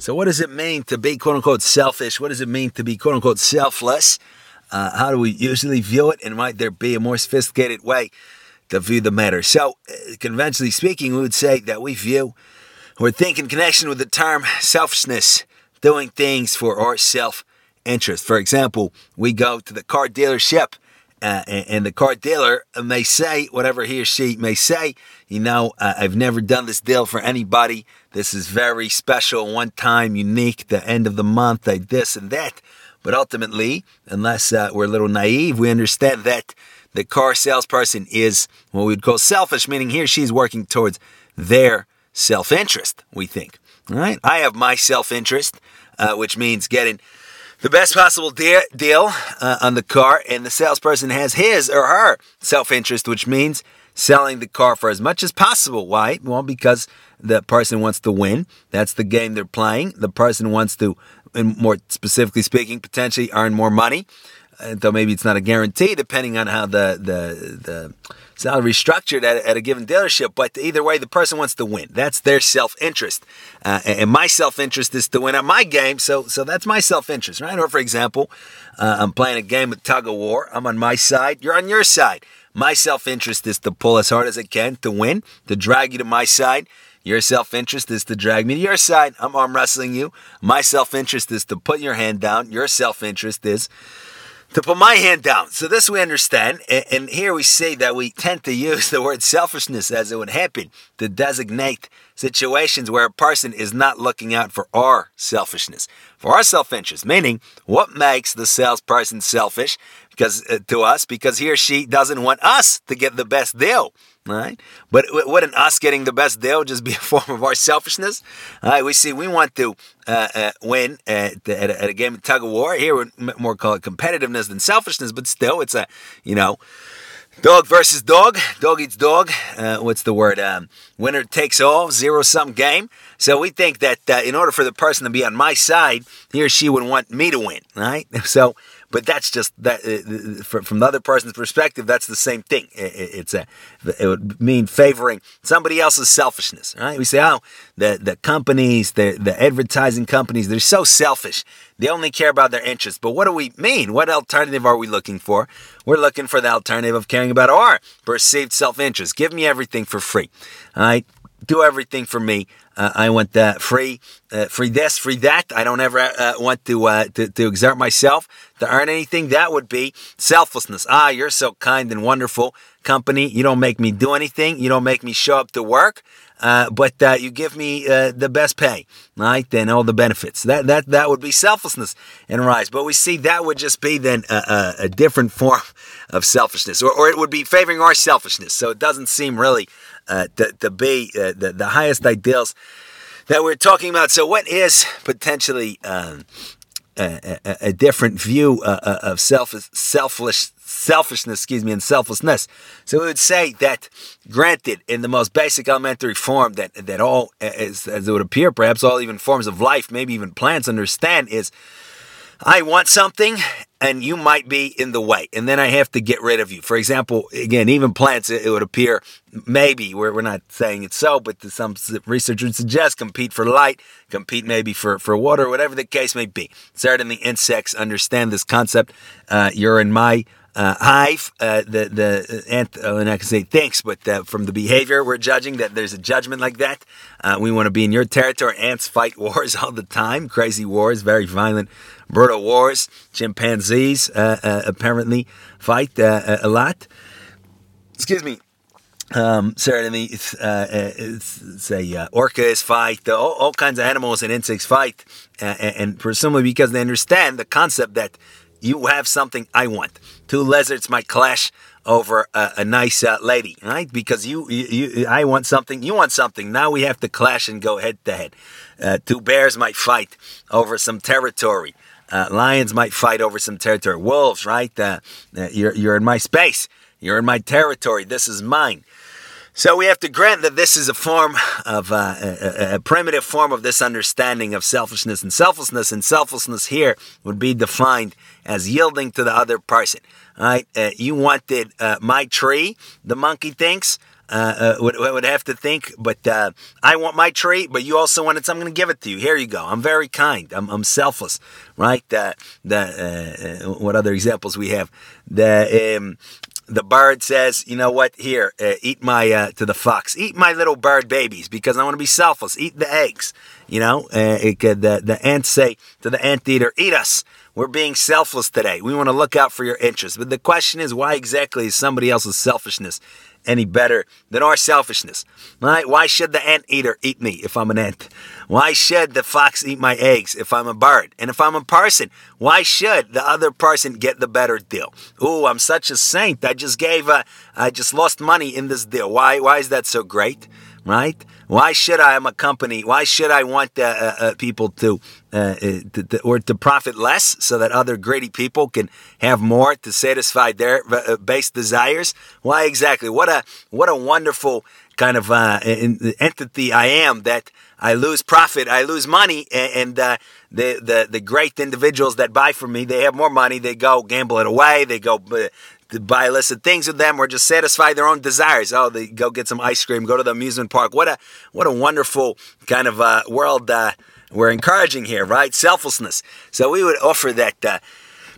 So, what does it mean to be quote unquote selfish? What does it mean to be quote unquote selfless? Uh, how do we usually view it? And might there be a more sophisticated way to view the matter? So, uh, conventionally speaking, we would say that we view or think in connection with the term selfishness, doing things for our self interest. For example, we go to the car dealership. Uh, and, and, the car dealer may say whatever he or she may say. You know, I've never done this deal for anybody. This is very special, one time, unique. The end of the month, like this and that. But ultimately, unless uh, we're a little naive, we understand that the car salesperson is what we would call selfish, meaning he or working towards their self interest. We think. All right, I have my self interest, uh, which means getting the best possible de- deal uh, on the car, and the salesperson has his or her self interest, which means selling the car for as much as possible. Why? Well, because the person wants to win. That's the game they're playing. The person wants to, and more specifically speaking, potentially earn more money. Uh, though maybe it's not a guarantee, depending on how the the the salary structured at, at a given dealership. But either way, the person wants to win. That's their self interest, uh, and my self interest is to win at my game. So so that's my self interest, right? Or for example, uh, I'm playing a game of tug of war. I'm on my side. You're on your side. My self interest is to pull as hard as I can to win, to drag you to my side. Your self interest is to drag me to your side. I'm arm wrestling you. My self interest is to put your hand down. Your self interest is to put my hand down. So this we understand, and here we say that we tend to use the word selfishness as it would happen to designate situations where a person is not looking out for our selfishness, for our self-interest, meaning what makes the salesperson selfish because uh, to us because he or she doesn't want us to get the best deal right? But wouldn't us getting the best deal just be a form of our selfishness? All right, we see we want to uh, uh, win at, at, a, at, a, game of tug of war. Here we more call it competitiveness than selfishness, but still, it's a you know. Dog versus dog. Dog eats dog. Uh, what's the word? Um, winner takes all. Zero sum game. So we think that uh, in order for the person to be on my side, he or she would want me to win, right? So but that's just that uh, from the other person's perspective. That's the same thing. It's a it would mean favoring somebody else's selfishness, right? We say, oh, the the companies, the the advertising companies, they're so selfish. They only care about their interests. But what do we mean? What alternative are we looking for? We're looking for the alternative of caring about our perceived self interest. Give me everything for free. All right do everything for me. Uh, I want uh, free, uh, free this, free that. I don't ever uh, want to, uh, to, to exert myself to earn anything. That would be selflessness. Ah, you're so kind and wonderful, company. You don't make me do anything. You don't make me show up to work. Uh, but you give me the best pay, right? Then all the benefits. That that that would be selflessness in rise. But we see that would just be then a, a, a different form of selfishness, or, or it would be favoring our selfishness. So it doesn't seem really uh, to, to be uh, the, the highest ideals that we're talking about. So, what is potentially um, a, a, a, different view uh, uh of self, selfish, selfishness, excuse me, and selflessness? So, we would say that, granted, in the most basic elementary form that that all, as, as it would appear, perhaps all even forms of life, maybe even plants, understand is. I want something and you might be in the way, and then I have to get rid of you. For example, again, even plants, it, would appear maybe we're, we're not saying it's so, but some research would suggest compete for light, compete maybe for, for water, whatever the case may be. Certainly, insects understand this concept. Uh, you're in my uh, hive, uh, the the ant, uh, and I can say thanks, but uh, from the behavior we're judging that there's a judgment like that. Uh, we want to be in your territory. Ants fight wars all the time, crazy wars, very violent, brutal wars. Chimpanzees uh, apparently fight a lot. Excuse me. Um, certainly, it's, it's, a orcas fight. All, all, kinds of animals and insects fight, and presumably because they understand the concept that you have something I want. Two lizards might clash over a, a nice uh, lady, right? Because you, you, you, I want something, you want something. Now we have to clash and go head to head. Uh, two bears might fight over some territory. Uh, lions might fight over some territory. Wolves, right? Uh, uh, you're, you're in my space. You're in my territory. This is mine. So we have to grant that this is a form of uh, a, a, primitive form of this understanding of selfishness and selflessness, and selflessness here would be defined as yielding to the other person. Right? Uh, you wanted uh, my tree, the monkey thinks. uh, uh, would, would have to think. But uh, I want my tree, but you also want it, so I'm going to give it to you. Here you go. I'm very kind. I'm, I'm selfless, right? The what other examples we have? The um, the bird says, you know what? Here, uh, eat my uh, to the fox. Eat my little bird babies because I want to be selfless. Eat the eggs. You know, uh, it could, the the ants say to the anteater, "Eat us." We're being selfless today. We want to look out for your interests. But the question is, why exactly is somebody else's selfishness any better than our selfishness? Right? Why should the ant eater eat me if I'm an ant? Why should the fox eat my eggs if I'm a bird? And if I'm a person, why should the other person get the better deal? Ooh, I'm such a saint. I just gave a, I just lost money in this deal. Why? Why is that so great? Right? Why should I? I'm a company. Why should I want uh, uh, uh people to, uh, uh, to, to, or to profit less so that other greedy people can have more to satisfy their uh, base desires? Why exactly? What a what a wonderful kind of entity I am that I lose profit, I lose money, and, the, the the great individuals that buy from me, they have more money. They go gamble it away. They go buy illicit things with them or just satisfy their own desires. Oh, they go get some ice cream, go to the amusement park. What a what a wonderful kind of uh, world uh, we're encouraging here, right? Selflessness. So we would offer that uh,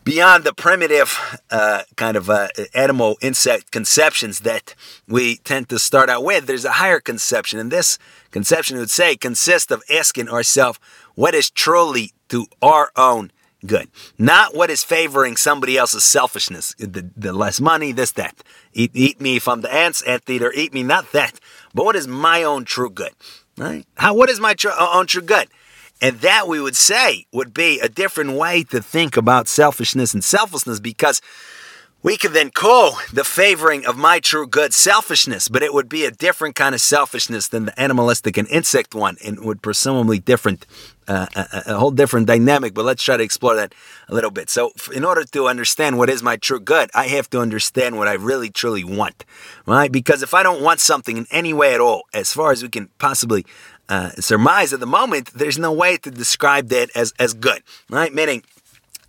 beyond the primitive uh, kind of uh, animal insect conceptions that we tend to start out with. There's a higher conception, and this conception would say consists of asking ourselves what is truly to our own good. Not what is favoring somebody else's selfishness. The, the less money, this, that. Eat, eat me I'm the ants, anteater, eat me, not that. But what is my own true good? Right? How, what is my tr- uh, own true good? And that we would say would be a different way to think about selfishness and selflessness because we could then call the favoring of my true good selfishness, but it would be a different kind of selfishness than the animalistic and insect one, and would presumably different, uh, a, a, whole different dynamic. But let's try to explore that a little bit. So, in order to understand what is my true good, I have to understand what I really truly want, right? Because if I don't want something in any way at all, as far as we can possibly uh, surmise at the moment, there's no way to describe that as as good, right? Meaning,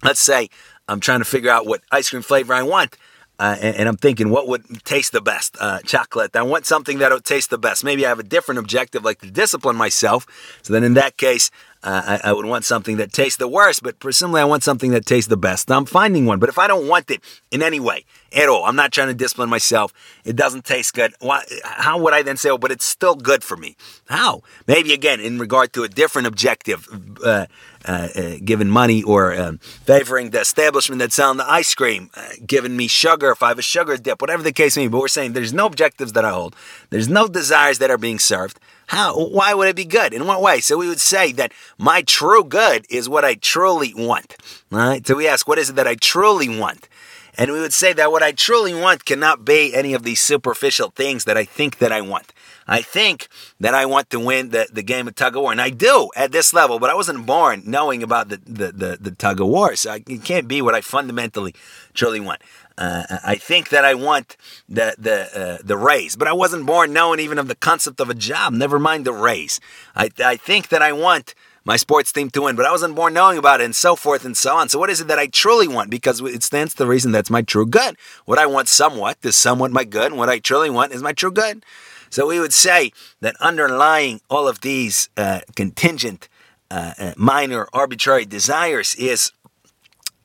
let's say I'm trying to figure out what ice cream flavor I want. Uh, and, and, I'm thinking, what would taste the best? Uh, chocolate. I want something that'll taste the best. Maybe I have a different objective, like to discipline myself. So then, in that case, I, I, would want something that tastes the worst, but presumably I want something that tastes the best. I'm finding one. But if I don't want it in any way at all, I'm not trying to discipline myself. It doesn't taste good. Why, how would I then say, oh, but it's still good for me? How? Maybe again, in regard to a different objective, uh, uh, giving money or um, favoring the establishment that's selling the ice cream, uh, giving me sugar if I have a sugar dip, whatever the case may be. But we're saying there's no objectives that I hold, there's no desires that are being served. How? Why would it be good? In what way? So we would say that my true good is what I truly want. Right? So we ask, what is it that I truly want? And we would say that what I truly want cannot be any of these superficial things that I think that I want. I think that I want to win the, the game of tug of war, and I do at this level, but I wasn't born knowing about the, the, the, the tug of war, so I, it can't be what I fundamentally truly want. Uh, I think that I want the the uh, the raise, but I wasn't born knowing even of the concept of a job. Never mind the raise. I I think that I want my sports team to win, but I wasn't born knowing about it, and so forth and so on. So, what is it that I truly want? Because it stands to the reason that's my true good. What I want somewhat is somewhat my good, and what I truly want is my true good. So, we would say that underlying all of these uh, contingent, uh, uh minor, arbitrary desires is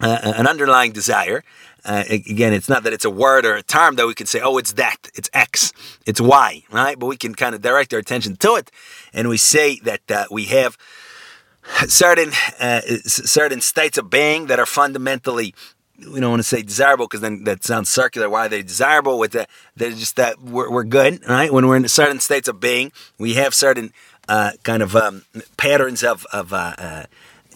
uh, an underlying desire uh, again, it's not that it's a word or a term that we can say, oh, it's that, it's X, it's Y, right? But we can kind of direct our attention to it, and we say that uh, we have certain uh, certain states of being that are fundamentally we don't want to say desirable because then that sounds circular. Why are they desirable? With that, they're just that we're, we're good, right? When we're in certain states of being, we have certain uh, kind of um, patterns of of uh, uh,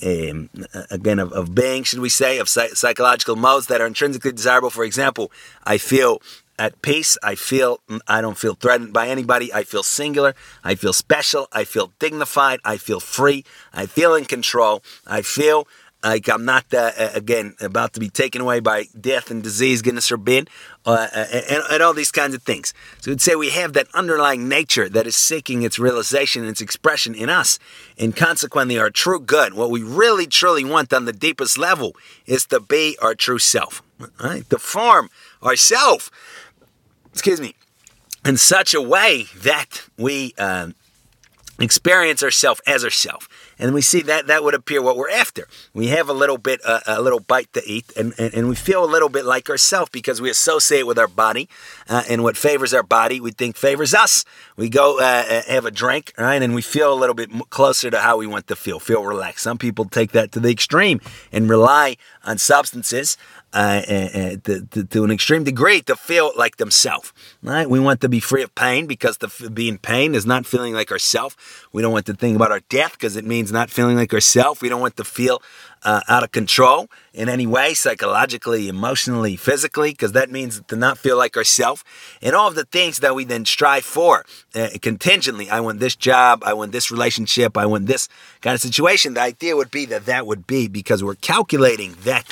um, again of, of being, should we say, of psych- psychological modes that are intrinsically desirable. For example, I feel at peace. I feel I don't feel threatened by anybody. I feel singular. I feel special. I feel dignified. I feel free. I feel in control. I feel like I'm not, uh, again, about to be taken away by death and disease, goodness forbid, uh, and, and, all these kinds of things. So we'd say we have that underlying nature that is seeking its realization and its expression in us. And consequently, our true good, what we really truly want on the deepest level, is to be our true self, right? To form ourself, excuse me, in such a way that we um, experience ourselves as ourselves and we see that that would appear what we're after. We have a little bit, uh, a little bite to eat, and, and, and we feel a little bit like ourselves because we associate with our body, uh, and what favors our body, we think favors us. We go uh, uh have a drink, right, and we feel a little bit closer to how we want to feel, feel relaxed. Some people take that to the extreme and rely on substances uh, to, to, to, an extreme degree to feel like themselves. Right? We want to be free of pain because to be in pain is not feeling like ourselves. We don't want to think about our death because it means not feeling like ourselves. We don't want to feel uh, out of control in any way, psychologically, emotionally, physically, because that means to not feel like ourselves. And all of the things that we then strive for uh, contingently. I want this job. I want this relationship. I want this kind of situation. The idea would be that that would be because we're calculating that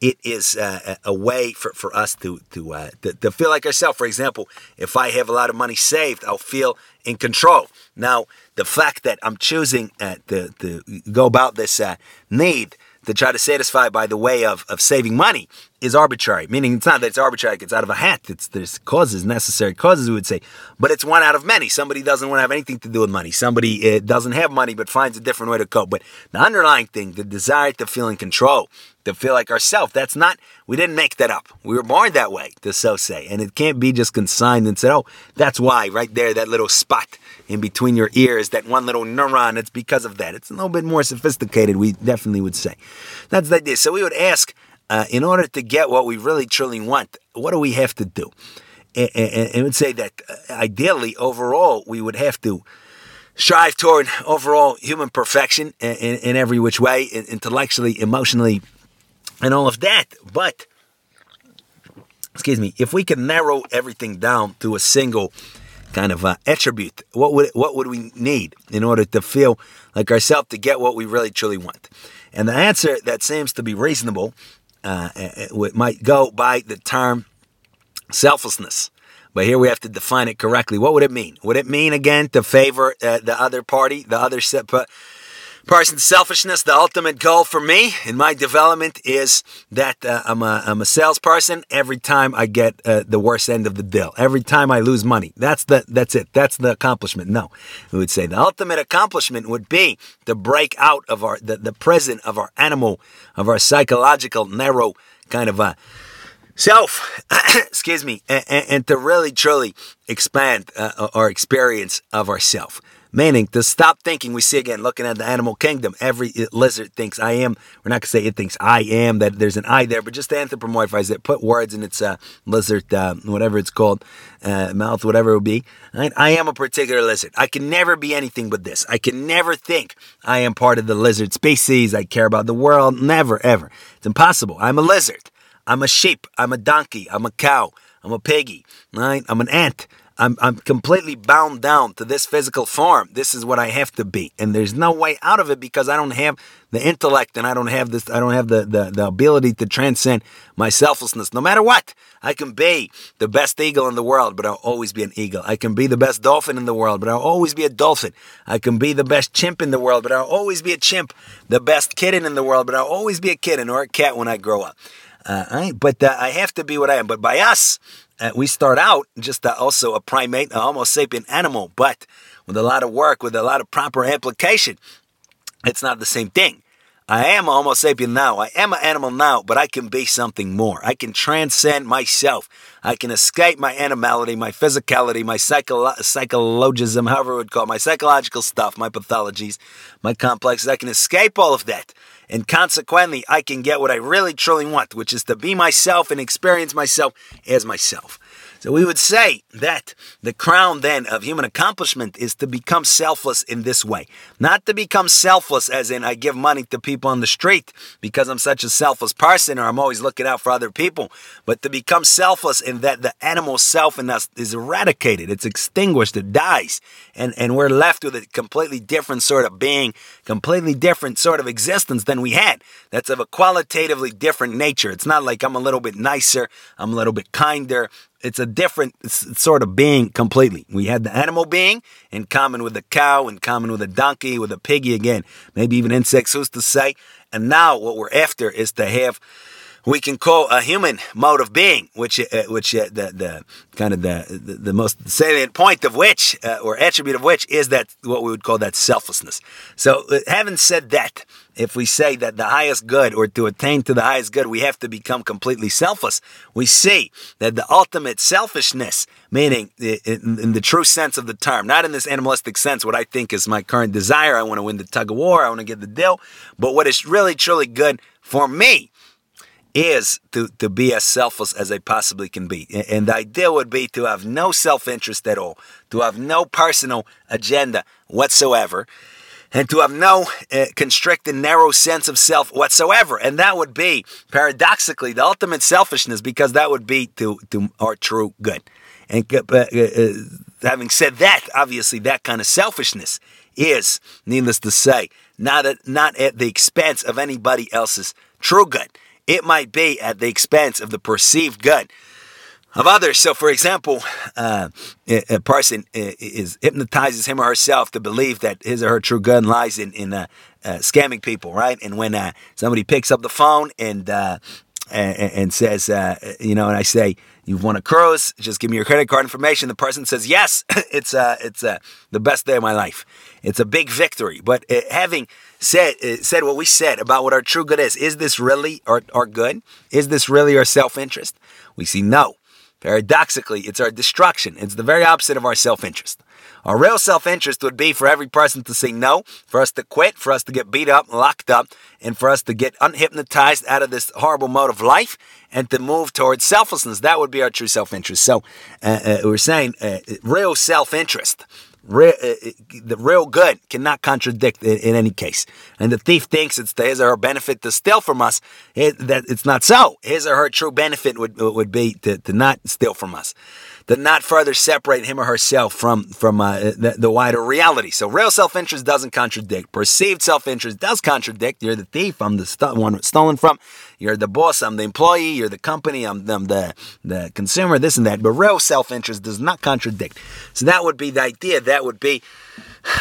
it is uh, a way for, for us to to, uh, to, to feel like ourselves. For example, if I have a lot of money saved, I'll feel in control. Now, the fact that I'm choosing uh, to, to go about this uh, need to try to satisfy by the way of, of saving money is arbitrary. Meaning it's not that it's arbitrary, it's out of a hat. It's there's causes, necessary causes, we would say. But it's one out of many. Somebody doesn't want to have anything to do with money. Somebody uh, doesn't have money but finds a different way to cope. But the underlying thing, the desire to feel in control, to feel like ourselves, that's not, we didn't make that up. We were born that way, to so say. And it can't be just consigned and said, oh, that's why, right there, that little spot in between your ears, that one little neuron, it's because of that. It's a little bit more sophisticated, we definitely would say. That's the idea. So we would ask, uh, in order to get what we really truly want, what do we have to do? And, and, and would say that uh, ideally, overall, we would have to strive toward overall human perfection in, in, in every which way, intellectually, emotionally, and all of that. But, excuse me, if we can narrow everything down to a single kind of uh, attribute, what would what would we need in order to feel like ourselves to get what we really truly want? And the answer that seems to be reasonable uh, it might go by the term selflessness. But here we have to define it correctly. What would it mean? Would it mean again to favor uh, the other party, the other person's selfishness? The ultimate goal for me in my development is that uh, I'm, a, I'm a salesperson. Every time I get uh, the worst end of the deal, every time I lose money, that's the that's it. That's the accomplishment. No, we would say the ultimate accomplishment would be to break out of our the, the prison of our animal, of our psychological narrow kind of a self, excuse me, and, and, to really truly expand uh, our experience of ourself. Meaning to stop thinking. We see again, looking at the animal kingdom, every lizard thinks I am. We're not going to say it thinks I am, that there's an I there, but just anthropomorphize it, put words in its uh, lizard, uh, whatever it's called, uh, mouth, whatever it would be. Right? I am a particular lizard. I can never be anything but this. I can never think I am part of the lizard species. I care about the world. Never, ever. It's impossible. I'm a lizard. I'm a sheep. I'm a donkey. I'm a cow. I'm a piggy. Right? I'm an ant. I'm, I'm completely bound down to this physical form. This is what I have to be. And there's no way out of it because I don't have the intellect and I don't have this, I don't have the, the, the ability to transcend my selflessness. No matter what, I can be the best eagle in the world, but I'll always be an eagle. I can be the best dolphin in the world, but I'll always be a dolphin. I can be the best chimp in the world, but I'll always be a chimp. The best kitten in the world, but I'll always be a kitten or a cat when I grow up. Uh, but uh, I have to be what I am. But by us, uh, we start out just also a primate, a Homo sapien animal, but with a lot of work, with a lot of proper application, it's not the same thing. I am a Homo sapien now. I am an animal now, but I can be something more. I can transcend myself. I can escape my animality, my physicality, my psycholo- psychologism, however we would call it, my psychological stuff, my pathologies, my complexes. I can escape all of that. And consequently, I can get what I really truly want, which is to be myself and experience myself as myself. So we would say that the crown then of human accomplishment is to become selfless in this way. Not to become selfless as in I give money to people on the street because I'm such a selfless person or I'm always looking out for other people, but to become selfless in that the animal self in us is eradicated, it's extinguished, it dies, and, and we're left with a completely different sort of being, completely different sort of existence than we had. That's of a qualitatively different nature. It's not like I'm a little bit nicer, I'm a little bit kinder, it's a different sort of being completely. We had the animal being in common with the cow, in common with a donkey, with a piggy again, maybe even insects, who's to say? And now what we're after is to have we can call a human mode of being, which uh, which uh, the the kind of the, the, the most salient point of which uh, or attribute of which is that what we would call that selflessness. So, uh, having said that, if we say that the highest good or to attain to the highest good, we have to become completely selfless, we see that the ultimate selfishness, meaning in, the true sense of the term, not in this animalistic sense, what I think is my current desire, I want to win the tug of war, I want to get the deal, but what is really truly good for me is to, to be as selfless as I possibly can be. And the idea would be to have no self interest at all, to have no personal agenda whatsoever, and to have no uh, constricted, narrow sense of self whatsoever. And that would be, paradoxically, the ultimate selfishness because that would be to, to our true good. And uh, uh, having said that, obviously, that kind of selfishness is, needless to say, not, a, not at the expense of anybody else's true good. It might be at the expense of the perceived good of others. So, for example, uh, a person is hypnotizes him or herself to believe that his or her true gun lies in in uh, uh, scamming people, right? And when uh, somebody picks up the phone and uh, and, and, says, uh, you know, and I say, "You've won a cruise. Just give me your credit card information." The person says, "Yes, it's uh, it's uh, the best day of my life. It's a big victory." But uh, having said uh, said what we said about what our true good is, is this really our, our good? Is this really our self interest? We see no. Paradoxically, it's our destruction. It's the very opposite of our self interest. Our real self interest would be for every person to say no, for us to quit, for us to get beat up, locked up, and for us to get unhypnotized out of this horrible mode of life and to move towards selflessness. That would be our true self interest. So uh, uh, we're saying uh, real self interest Real, uh, uh, the real good cannot contradict in, in, any case. And the thief thinks it's to his or her benefit to steal from us. It, that it's not so. His or her true benefit would would be to, to not steal from us to not further separate him or herself from from uh, the, the, wider reality. So real self-interest doesn't contradict. Perceived self-interest does contradict. You're the thief. I'm the st- one stolen from. You're the boss. I'm the employee. You're the company. I'm, I'm the the consumer. This and that. But real self-interest does not contradict. So that would be the idea. That would be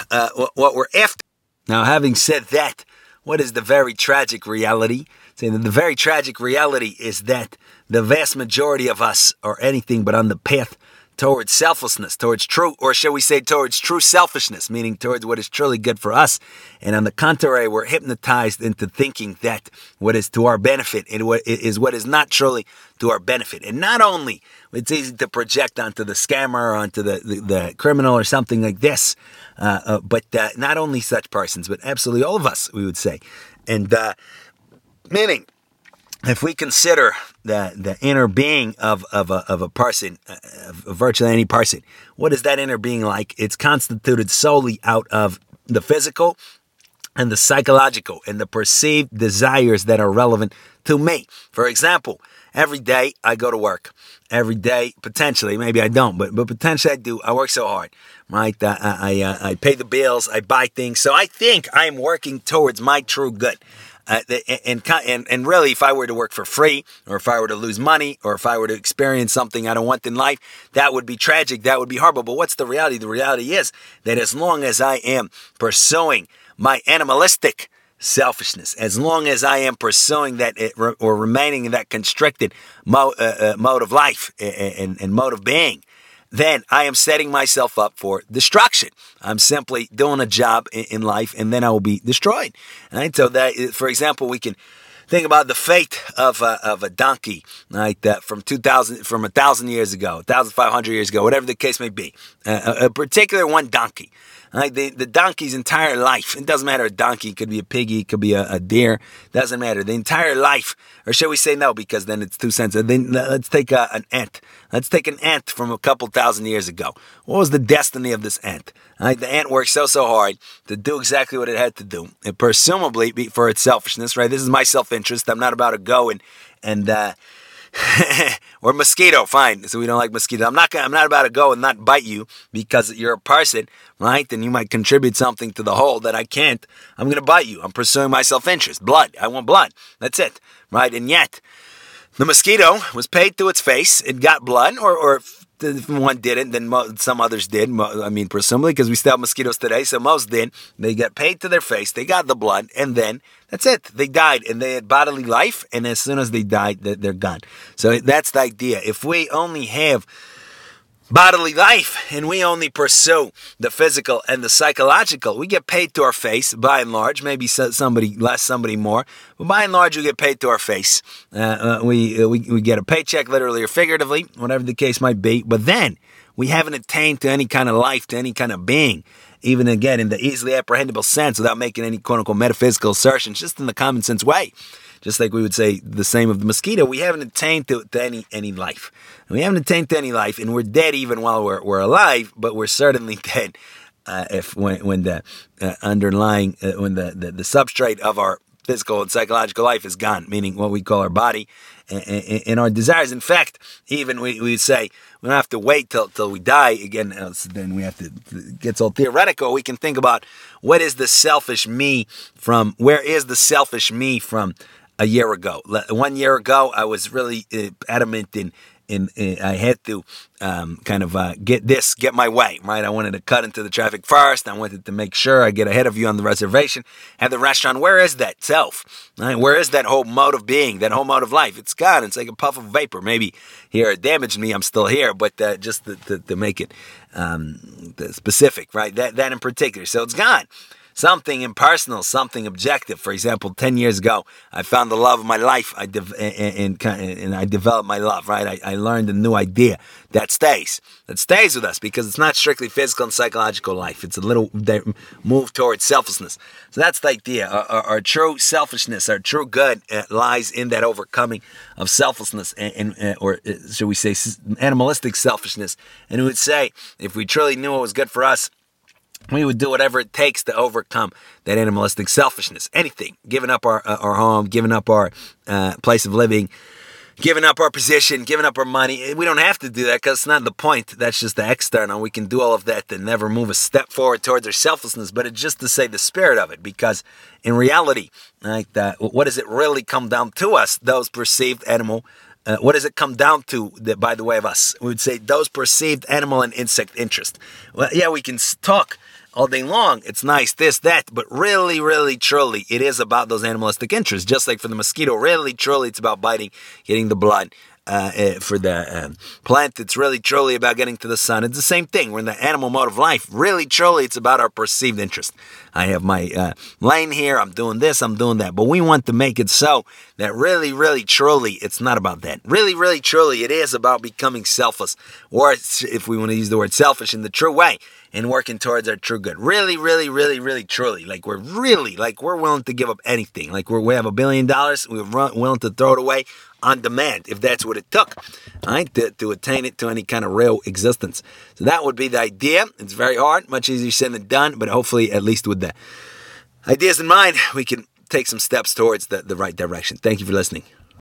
uh, what, what we're after. Now, having said that, what is the very tragic reality? Saying that the very tragic reality is that the vast majority of us are anything but on the path towards selflessness, towards true, or shall we say, towards true selfishness, meaning towards what is truly good for us. And on the contrary, we're hypnotized into thinking that what is to our benefit is what is not truly to our benefit. And not only it's easy to project onto the scammer or onto the, the, the criminal or something like this, uh, uh, but uh, not only such persons, but absolutely all of us, we would say. And uh, meaning, if we consider the, the inner being of, of, a, of a person, uh, of virtually any person, what is that inner being like? It's constituted solely out of the physical and the psychological and the perceived desires that are relevant to me. For example, every day I go to work. Every day, potentially, maybe I don't, but but potentially I do. I work so hard, right? I I, uh, I pay the bills, I buy things, so I think I'm working towards my true good. Uh, and, and, and really, if I were to work for free, or if I were to lose money, or if I were to experience something I don't want in life, that would be tragic. That would be horrible. But what's the reality? The reality is that as long as I am pursuing my animalistic selfishness, as long as I am pursuing that or remaining in that constricted mode, uh, uh, mode of life and, and mode of being, then I am setting myself up for destruction. I'm simply doing a job in, life and then I will be destroyed. Right? So that, eh, for example, we can think about the fate of a, of a donkey, right? That from 2000, from a thousand years ago, 1,500 years ago, whatever the case may be, a, a particular one donkey like the, the donkey's entire life, it doesn't matter a donkey, could be a piggy, could be a, a deer, doesn't matter. The entire life, or shall we say no, because then it's too sensitive. Then let's take a, an ant. Let's take an ant from a couple thousand years ago. What was the destiny of this ant? The ant worked so, so hard to do exactly what it had to do. And presumably for its selfishness, right? This is my self-interest. I'm not about to go and, and, uh, or mosquito, fine. So we don't like mosquito. I'm not. I'm not about to go and not bite you because you're a person, right? And you might contribute something to the whole that I can't. I'm gonna bite you. I'm pursuing my self-interest. Blood. I want blood. That's it, right? And yet, the mosquito was paid to its face. It got blood, or, or If one didn't, then some others did. I mean, presumably, because we still have mosquitoes today, so most did. They got paid to their face, they got the blood, and then that's it. They died, and they had bodily life, and as soon as they died, they're gone. So that's the idea. If we only have bodily life and we only pursue the physical and the psychological. We get paid to our face by and large. Maybe somebody less somebody more. But by and large we get paid to our face. Uh, uh, we, uh, we, we get a paycheck literally or figuratively whatever the case might be. But then we haven't attained to any kind of life to any kind of being even again in the easily apprehendable sense without making any quote unquote metaphysical assertions just in the common sense way just like we would say the same of the mosquito, we haven't attained to, to any any life. We haven't attained to any life, and we're dead even while we're, we're alive, but we're certainly dead uh, if when, when the uh, underlying uh, when the, the, the substrate of our physical and psychological life is gone, meaning what we call our body and, and, and our desires. In fact, even we, we say we don't have to wait till, till we die. Again, then we have to, it gets all theoretical. We can think about what is the selfish me from, where is the selfish me from a year ago. One year ago, I was really uh, adamant in, in, I had to um, kind of uh, get this, get my way, right? I wanted to cut into the traffic first. I wanted to make sure I get ahead of you on the reservation. At the restaurant, where is that self? Right? Where is that whole mode of being, that whole mode of life? It's gone. It's like a puff of vapor. Maybe here it damaged me. I'm still here, but uh, just to, to, to, make it um, specific, right? That that in particular. So it's gone something impersonal, something objective. For example, 10 years ago, I found the love of my life I de- and, and, and, I developed my love, right? I, I learned a new idea that stays, that stays with us because it's not strictly physical and psychological life. It's a little move towards selflessness. So that's the idea. Our, our, our true selfishness, our true good uh, lies in that overcoming of selflessness and, and uh, or uh, should we say animalistic selfishness. And we would say if we truly knew what was good for us, we would do whatever it takes to overcome that animalistic selfishness. Anything, giving up our uh, our home, giving up our uh, place of living, giving up our position, giving up our money. We don't have to do that because it's not the point. That's just the external. We can do all of that and never move a step forward towards our selflessness. But it's just to say the spirit of it, because in reality, like that, what does it really come down to us? Those perceived animal. Uh, what does it come down to that by the way of us? We would say those perceived animal and insect interest. Well, yeah, we can talk all day long. It's nice, this, that, but really, really, truly, it is about those animalistic interests. Just like for the mosquito, really, truly, it's about biting, getting the blood. Uh, uh, for the um, plant, it's really truly about getting to the sun. It's the same thing. We're in the animal mode of life. Really, truly, it's about our perceived interest. I have my uh, lane here. I'm doing this. I'm doing that. But we want to make it so that really, really, truly, it's not about that. Really, really, truly, it is about becoming selfless, or if we want to use the word selfish in the true way, and working towards our true good. Really, really, really, really, truly. Like we're really, like we're willing to give up anything. Like we have a billion dollars, we're willing to throw it away on demand if that's what it took, right, to, to attain it to any kind of real existence. So that would be the idea. It's very hard, much easier said than done, but hopefully, at least with the ideas in mind, we can take some steps towards the, the right direction. Thank you for listening.